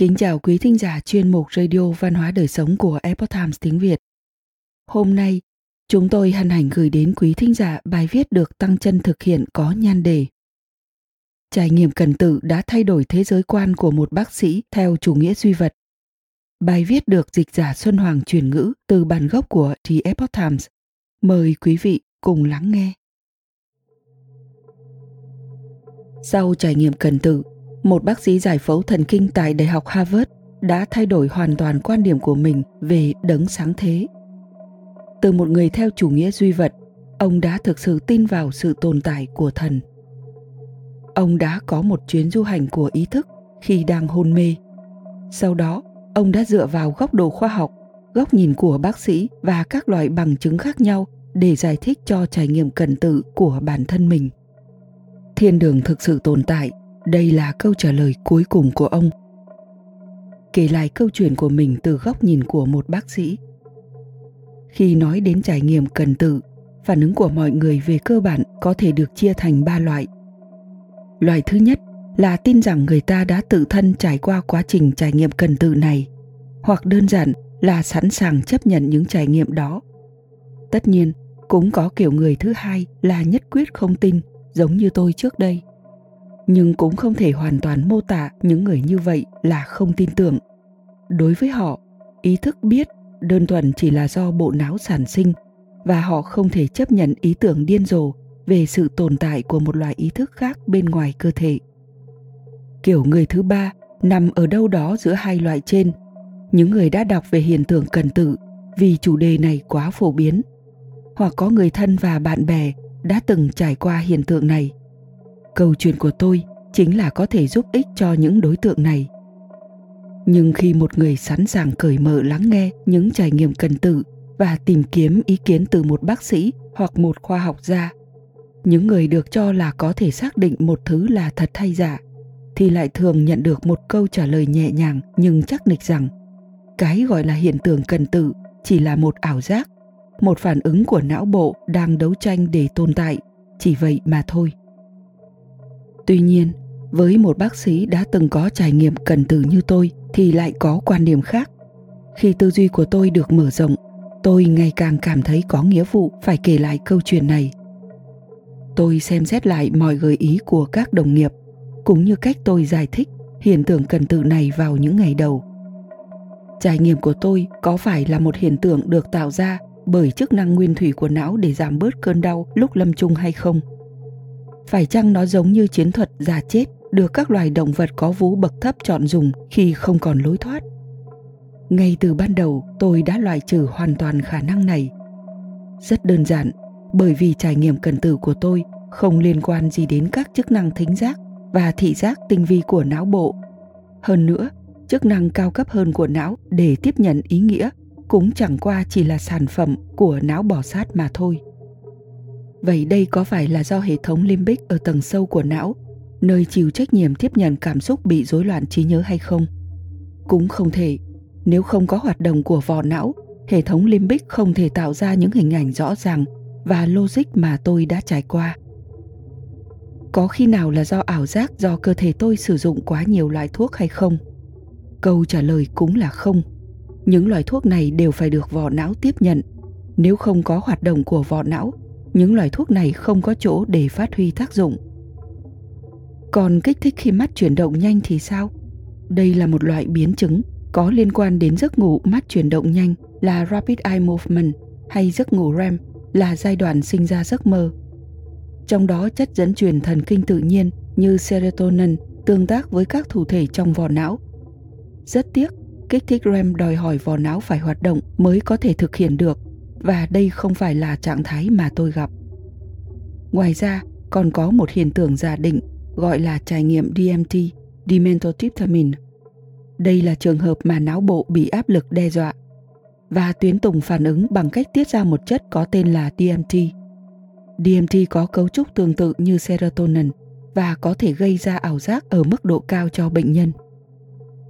Kính chào quý thính giả chuyên mục Radio Văn hóa Đời Sống của Epoch Times tiếng Việt. Hôm nay, chúng tôi hân hạnh gửi đến quý thính giả bài viết được Tăng chân thực hiện có nhan đề Trải nghiệm cần tự đã thay đổi thế giới quan của một bác sĩ theo chủ nghĩa duy vật. Bài viết được dịch giả Xuân Hoàng chuyển ngữ từ bản gốc của The Epoch Times. Mời quý vị cùng lắng nghe. Sau trải nghiệm cần tự, một bác sĩ giải phẫu thần kinh tại Đại học Harvard đã thay đổi hoàn toàn quan điểm của mình về đấng sáng thế. Từ một người theo chủ nghĩa duy vật, ông đã thực sự tin vào sự tồn tại của thần. Ông đã có một chuyến du hành của ý thức khi đang hôn mê. Sau đó, ông đã dựa vào góc độ khoa học, góc nhìn của bác sĩ và các loại bằng chứng khác nhau để giải thích cho trải nghiệm cần tự của bản thân mình. Thiên đường thực sự tồn tại đây là câu trả lời cuối cùng của ông. Kể lại câu chuyện của mình từ góc nhìn của một bác sĩ. Khi nói đến trải nghiệm cần tự, phản ứng của mọi người về cơ bản có thể được chia thành ba loại. Loại thứ nhất là tin rằng người ta đã tự thân trải qua quá trình trải nghiệm cần tự này, hoặc đơn giản là sẵn sàng chấp nhận những trải nghiệm đó. Tất nhiên, cũng có kiểu người thứ hai là nhất quyết không tin, giống như tôi trước đây nhưng cũng không thể hoàn toàn mô tả những người như vậy là không tin tưởng. Đối với họ, ý thức biết đơn thuần chỉ là do bộ não sản sinh và họ không thể chấp nhận ý tưởng điên rồ về sự tồn tại của một loại ý thức khác bên ngoài cơ thể. Kiểu người thứ ba nằm ở đâu đó giữa hai loại trên. Những người đã đọc về hiện tượng cần tự vì chủ đề này quá phổ biến. Hoặc có người thân và bạn bè đã từng trải qua hiện tượng này câu chuyện của tôi chính là có thể giúp ích cho những đối tượng này. Nhưng khi một người sẵn sàng cởi mở lắng nghe những trải nghiệm cần tự và tìm kiếm ý kiến từ một bác sĩ hoặc một khoa học gia, những người được cho là có thể xác định một thứ là thật hay giả, thì lại thường nhận được một câu trả lời nhẹ nhàng nhưng chắc nịch rằng, cái gọi là hiện tượng cần tự chỉ là một ảo giác, một phản ứng của não bộ đang đấu tranh để tồn tại, chỉ vậy mà thôi tuy nhiên, với một bác sĩ đã từng có trải nghiệm cần từ như tôi thì lại có quan điểm khác. Khi tư duy của tôi được mở rộng, tôi ngày càng cảm thấy có nghĩa vụ phải kể lại câu chuyện này. Tôi xem xét lại mọi gợi ý của các đồng nghiệp, cũng như cách tôi giải thích hiện tượng cần từ này vào những ngày đầu. Trải nghiệm của tôi có phải là một hiện tượng được tạo ra bởi chức năng nguyên thủy của não để giảm bớt cơn đau lúc lâm chung hay không? Phải chăng nó giống như chiến thuật già chết, được các loài động vật có vú bậc thấp chọn dùng khi không còn lối thoát? Ngay từ ban đầu, tôi đã loại trừ hoàn toàn khả năng này. Rất đơn giản, bởi vì trải nghiệm cần tử của tôi không liên quan gì đến các chức năng thính giác và thị giác tinh vi của não bộ. Hơn nữa, chức năng cao cấp hơn của não để tiếp nhận ý nghĩa cũng chẳng qua chỉ là sản phẩm của não bò sát mà thôi vậy đây có phải là do hệ thống limbic ở tầng sâu của não, nơi chịu trách nhiệm tiếp nhận cảm xúc bị rối loạn trí nhớ hay không? Cũng không thể. Nếu không có hoạt động của vỏ não, hệ thống limbic không thể tạo ra những hình ảnh rõ ràng và logic mà tôi đã trải qua. Có khi nào là do ảo giác do cơ thể tôi sử dụng quá nhiều loại thuốc hay không? Câu trả lời cũng là không. Những loại thuốc này đều phải được vỏ não tiếp nhận. Nếu không có hoạt động của vỏ não những loại thuốc này không có chỗ để phát huy tác dụng còn kích thích khi mắt chuyển động nhanh thì sao đây là một loại biến chứng có liên quan đến giấc ngủ mắt chuyển động nhanh là rapid eye movement hay giấc ngủ REM là giai đoạn sinh ra giấc mơ. Trong đó chất dẫn truyền thần kinh tự nhiên như serotonin tương tác với các thủ thể trong vỏ não. Rất tiếc, kích thích REM đòi hỏi vỏ não phải hoạt động mới có thể thực hiện được và đây không phải là trạng thái mà tôi gặp. Ngoài ra, còn có một hiện tượng giả định gọi là trải nghiệm DMT, dimethyltryptamine. Đây là trường hợp mà não bộ bị áp lực đe dọa và tuyến tùng phản ứng bằng cách tiết ra một chất có tên là DMT. DMT có cấu trúc tương tự như serotonin và có thể gây ra ảo giác ở mức độ cao cho bệnh nhân.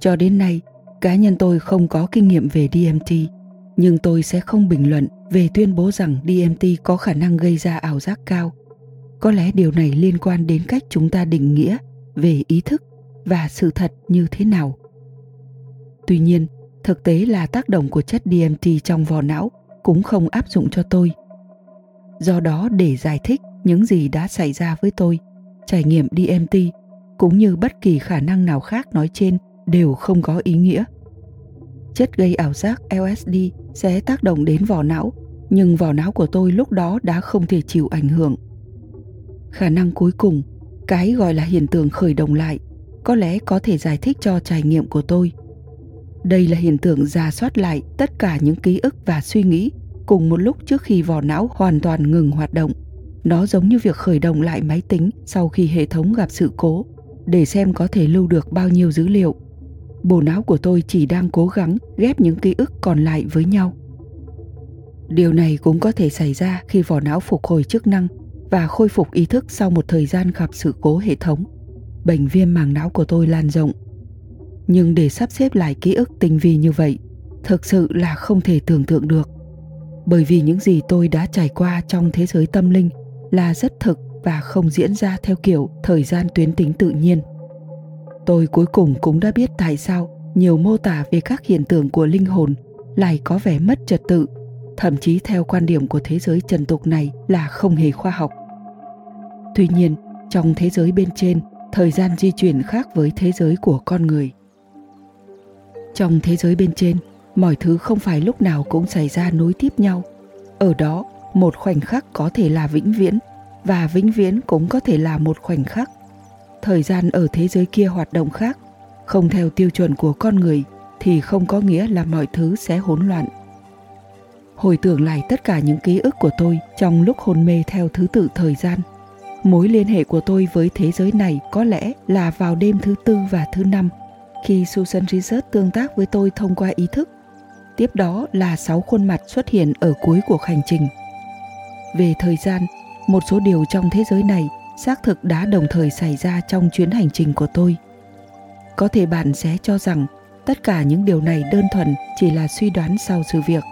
Cho đến nay, cá nhân tôi không có kinh nghiệm về DMT, nhưng tôi sẽ không bình luận về tuyên bố rằng DMT có khả năng gây ra ảo giác cao. Có lẽ điều này liên quan đến cách chúng ta định nghĩa về ý thức và sự thật như thế nào. Tuy nhiên, thực tế là tác động của chất DMT trong vỏ não cũng không áp dụng cho tôi. Do đó để giải thích những gì đã xảy ra với tôi, trải nghiệm DMT cũng như bất kỳ khả năng nào khác nói trên đều không có ý nghĩa. Chất gây ảo giác LSD sẽ tác động đến vỏ não, nhưng vỏ não của tôi lúc đó đã không thể chịu ảnh hưởng. Khả năng cuối cùng, cái gọi là hiện tượng khởi động lại, có lẽ có thể giải thích cho trải nghiệm của tôi. Đây là hiện tượng giả soát lại tất cả những ký ức và suy nghĩ cùng một lúc trước khi vỏ não hoàn toàn ngừng hoạt động. Nó giống như việc khởi động lại máy tính sau khi hệ thống gặp sự cố để xem có thể lưu được bao nhiêu dữ liệu. Bộ não của tôi chỉ đang cố gắng ghép những ký ức còn lại với nhau. Điều này cũng có thể xảy ra khi vỏ não phục hồi chức năng và khôi phục ý thức sau một thời gian gặp sự cố hệ thống. Bệnh viêm màng não của tôi lan rộng. Nhưng để sắp xếp lại ký ức tinh vi như vậy, thực sự là không thể tưởng tượng được. Bởi vì những gì tôi đã trải qua trong thế giới tâm linh là rất thực và không diễn ra theo kiểu thời gian tuyến tính tự nhiên. Tôi cuối cùng cũng đã biết tại sao nhiều mô tả về các hiện tượng của linh hồn lại có vẻ mất trật tự, thậm chí theo quan điểm của thế giới trần tục này là không hề khoa học. Tuy nhiên, trong thế giới bên trên, thời gian di chuyển khác với thế giới của con người. Trong thế giới bên trên, mọi thứ không phải lúc nào cũng xảy ra nối tiếp nhau. Ở đó, một khoảnh khắc có thể là vĩnh viễn và vĩnh viễn cũng có thể là một khoảnh khắc thời gian ở thế giới kia hoạt động khác không theo tiêu chuẩn của con người thì không có nghĩa là mọi thứ sẽ hỗn loạn hồi tưởng lại tất cả những ký ức của tôi trong lúc hôn mê theo thứ tự thời gian mối liên hệ của tôi với thế giới này có lẽ là vào đêm thứ tư và thứ năm khi Susan Research tương tác với tôi thông qua ý thức. Tiếp đó là sáu khuôn mặt xuất hiện ở cuối cuộc hành trình. Về thời gian, một số điều trong thế giới này xác thực đã đồng thời xảy ra trong chuyến hành trình của tôi. Có thể bạn sẽ cho rằng tất cả những điều này đơn thuần chỉ là suy đoán sau sự việc.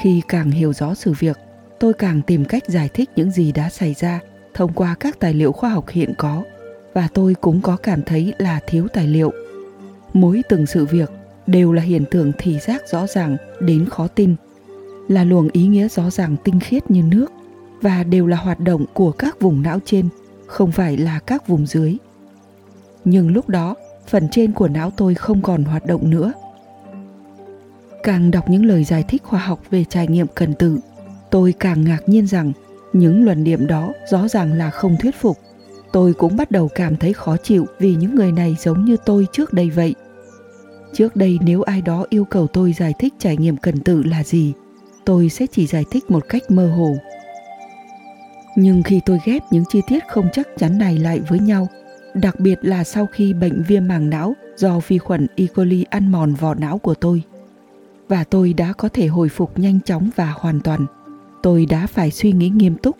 Khi càng hiểu rõ sự việc, tôi càng tìm cách giải thích những gì đã xảy ra thông qua các tài liệu khoa học hiện có, và tôi cũng có cảm thấy là thiếu tài liệu. Mỗi từng sự việc đều là hiện tượng thị giác rõ ràng đến khó tin, là luồng ý nghĩa rõ ràng tinh khiết như nước và đều là hoạt động của các vùng não trên, không phải là các vùng dưới. Nhưng lúc đó, phần trên của não tôi không còn hoạt động nữa. Càng đọc những lời giải thích khoa học về trải nghiệm cần tự, tôi càng ngạc nhiên rằng những luận điểm đó rõ ràng là không thuyết phục. Tôi cũng bắt đầu cảm thấy khó chịu vì những người này giống như tôi trước đây vậy. Trước đây nếu ai đó yêu cầu tôi giải thích trải nghiệm cần tự là gì, tôi sẽ chỉ giải thích một cách mơ hồ nhưng khi tôi ghép những chi tiết không chắc chắn này lại với nhau, đặc biệt là sau khi bệnh viêm màng não do vi khuẩn E. coli ăn mòn vỏ não của tôi. Và tôi đã có thể hồi phục nhanh chóng và hoàn toàn. Tôi đã phải suy nghĩ nghiêm túc.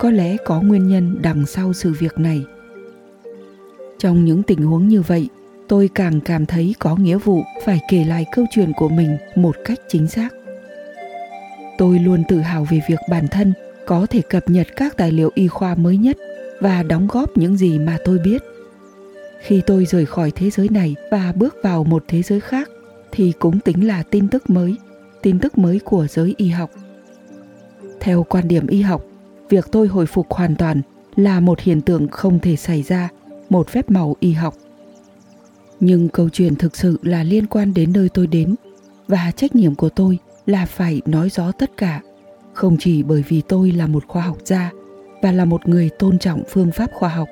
Có lẽ có nguyên nhân đằng sau sự việc này. Trong những tình huống như vậy, tôi càng cảm thấy có nghĩa vụ phải kể lại câu chuyện của mình một cách chính xác. Tôi luôn tự hào về việc bản thân có thể cập nhật các tài liệu y khoa mới nhất và đóng góp những gì mà tôi biết. Khi tôi rời khỏi thế giới này và bước vào một thế giới khác, thì cũng tính là tin tức mới, tin tức mới của giới y học. Theo quan điểm y học, việc tôi hồi phục hoàn toàn là một hiện tượng không thể xảy ra, một phép màu y học. Nhưng câu chuyện thực sự là liên quan đến nơi tôi đến, và trách nhiệm của tôi là phải nói rõ tất cả không chỉ bởi vì tôi là một khoa học gia và là một người tôn trọng phương pháp khoa học,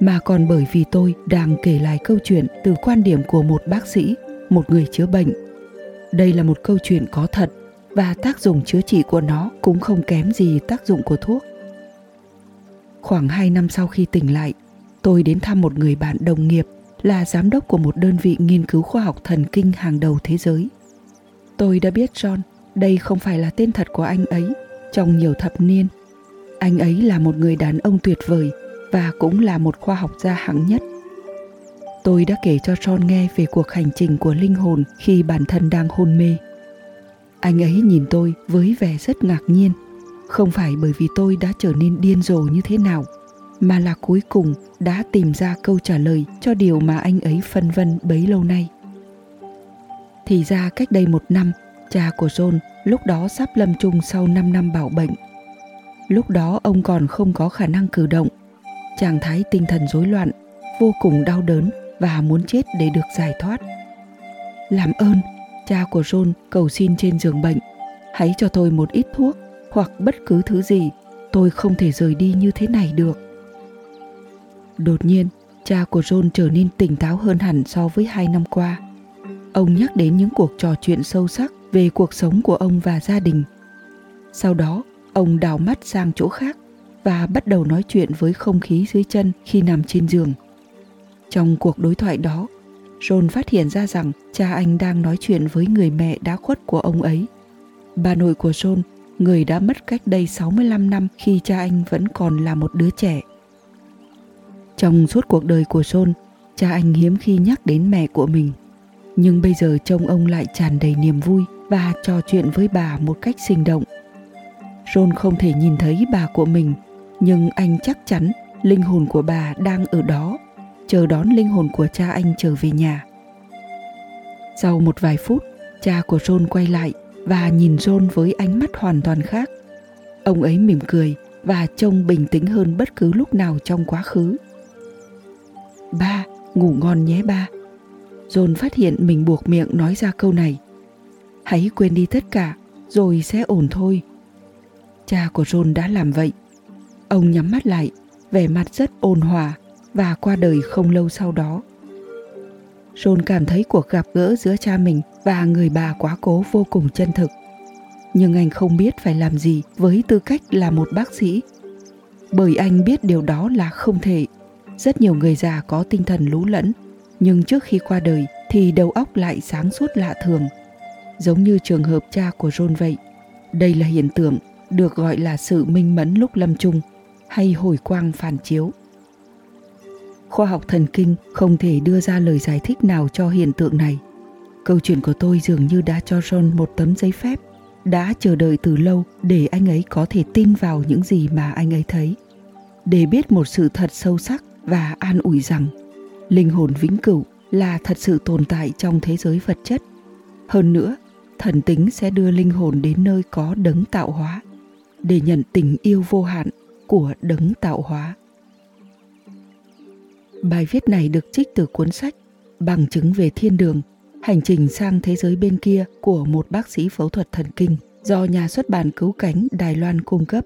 mà còn bởi vì tôi đang kể lại câu chuyện từ quan điểm của một bác sĩ, một người chữa bệnh. Đây là một câu chuyện có thật và tác dụng chữa trị của nó cũng không kém gì tác dụng của thuốc. Khoảng 2 năm sau khi tỉnh lại, tôi đến thăm một người bạn đồng nghiệp là giám đốc của một đơn vị nghiên cứu khoa học thần kinh hàng đầu thế giới. Tôi đã biết john đây không phải là tên thật của anh ấy trong nhiều thập niên. Anh ấy là một người đàn ông tuyệt vời và cũng là một khoa học gia hạng nhất. Tôi đã kể cho john nghe về cuộc hành trình của linh hồn khi bản thân đang hôn mê. Anh ấy nhìn tôi với vẻ rất ngạc nhiên. Không phải bởi vì tôi đã trở nên điên rồ như thế nào mà là cuối cùng đã tìm ra câu trả lời cho điều mà anh ấy phân vân bấy lâu nay. Thì ra cách đây một năm, cha của John lúc đó sắp lâm chung sau 5 năm bảo bệnh. Lúc đó ông còn không có khả năng cử động, trạng thái tinh thần rối loạn, vô cùng đau đớn và muốn chết để được giải thoát. Làm ơn, cha của John cầu xin trên giường bệnh, hãy cho tôi một ít thuốc hoặc bất cứ thứ gì, tôi không thể rời đi như thế này được. Đột nhiên, cha của John trở nên tỉnh táo hơn hẳn so với hai năm qua. Ông nhắc đến những cuộc trò chuyện sâu sắc về cuộc sống của ông và gia đình. Sau đó, ông đảo mắt sang chỗ khác và bắt đầu nói chuyện với không khí dưới chân khi nằm trên giường. Trong cuộc đối thoại đó, John phát hiện ra rằng cha anh đang nói chuyện với người mẹ đã khuất của ông ấy. Bà nội của John, người đã mất cách đây 65 năm khi cha anh vẫn còn là một đứa trẻ. Trong suốt cuộc đời của John, cha anh hiếm khi nhắc đến mẹ của mình. Nhưng bây giờ trông ông lại tràn đầy niềm vui và trò chuyện với bà một cách sinh động. John không thể nhìn thấy bà của mình, nhưng anh chắc chắn linh hồn của bà đang ở đó, chờ đón linh hồn của cha anh trở về nhà. Sau một vài phút, cha của John quay lại và nhìn John với ánh mắt hoàn toàn khác. Ông ấy mỉm cười và trông bình tĩnh hơn bất cứ lúc nào trong quá khứ. Ba, ngủ ngon nhé ba. John phát hiện mình buộc miệng nói ra câu này. Hãy quên đi tất cả, rồi sẽ ổn thôi. Cha của John đã làm vậy. Ông nhắm mắt lại, vẻ mặt rất ôn hòa và qua đời không lâu sau đó. John cảm thấy cuộc gặp gỡ giữa cha mình và người bà quá cố vô cùng chân thực. Nhưng anh không biết phải làm gì với tư cách là một bác sĩ. Bởi anh biết điều đó là không thể. Rất nhiều người già có tinh thần lú lẫn, nhưng trước khi qua đời thì đầu óc lại sáng suốt lạ thường. Giống như trường hợp cha của John vậy. Đây là hiện tượng được gọi là sự minh mẫn lúc lâm chung hay hồi quang phản chiếu. Khoa học thần kinh không thể đưa ra lời giải thích nào cho hiện tượng này. Câu chuyện của tôi dường như đã cho john một tấm giấy phép, đã chờ đợi từ lâu để anh ấy có thể tin vào những gì mà anh ấy thấy. Để biết một sự thật sâu sắc và an ủi rằng linh hồn vĩnh cửu là thật sự tồn tại trong thế giới vật chất. Hơn nữa thần tính sẽ đưa linh hồn đến nơi có đấng tạo hóa để nhận tình yêu vô hạn của đấng tạo hóa Bài viết này được trích từ cuốn sách Bằng chứng về thiên đường, hành trình sang thế giới bên kia của một bác sĩ phẫu thuật thần kinh do nhà xuất bản Cứu Cánh Đài Loan cung cấp.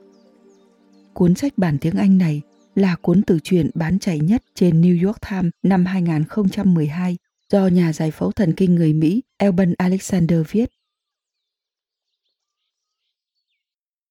Cuốn sách bản tiếng Anh này là cuốn tự truyện bán chạy nhất trên New York Times năm 2012 do nhà giải phẫu thần kinh người Mỹ Elban Alexander viết.